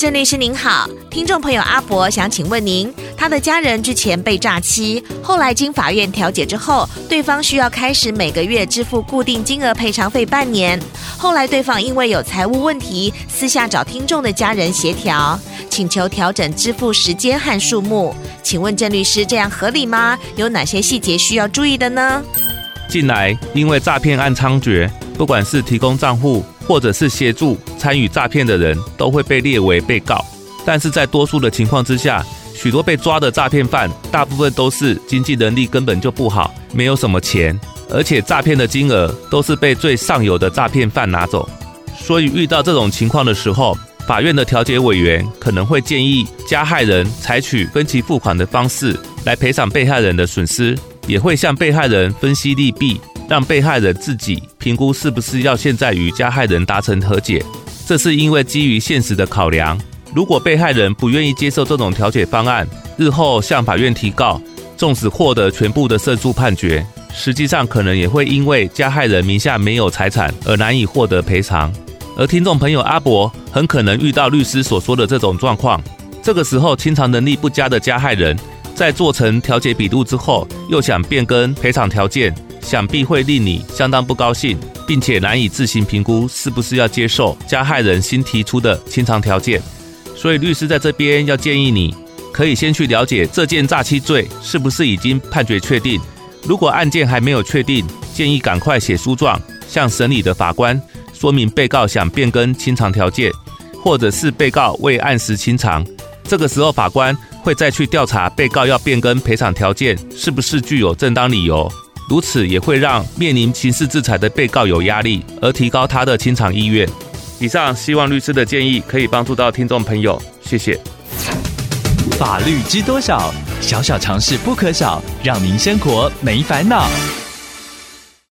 郑律师您好，听众朋友阿伯想请问您，他的家人之前被诈欺，后来经法院调解之后，对方需要开始每个月支付固定金额赔偿费半年。后来对方因为有财务问题，私下找听众的家人协调，请求调整支付时间和数目。请问郑律师，这样合理吗？有哪些细节需要注意的呢？近来因为诈骗案猖獗，不管是提供账户，或者是协助参与诈骗的人都会被列为被告，但是在多数的情况之下，许多被抓的诈骗犯大部分都是经济能力根本就不好，没有什么钱，而且诈骗的金额都是被最上游的诈骗犯拿走。所以遇到这种情况的时候，法院的调解委员可能会建议加害人采取分期付款的方式来赔偿被害人的损失，也会向被害人分析利弊。让被害人自己评估是不是要现在与加害人达成和解，这是因为基于现实的考量。如果被害人不愿意接受这种调解方案，日后向法院提告，纵使获得全部的胜诉判决，实际上可能也会因为加害人名下没有财产而难以获得赔偿。而听众朋友阿伯很可能遇到律师所说的这种状况，这个时候清偿能力不佳的加害人在做成调解笔录之后，又想变更赔偿条件。想必会令你相当不高兴，并且难以自行评估是不是要接受加害人新提出的清偿条件。所以律师在这边要建议你，可以先去了解这件诈欺罪是不是已经判决确定。如果案件还没有确定，建议赶快写诉状向审理的法官说明被告想变更清偿条件，或者是被告未按时清偿。这个时候法官会再去调查被告要变更赔偿条件是不是具有正当理由。如此也会让面临刑事制裁的被告有压力，而提高他的清偿意愿。以上希望律师的建议可以帮助到听众朋友，谢谢。法律知多少？小小常识不可少，让您生活没烦恼。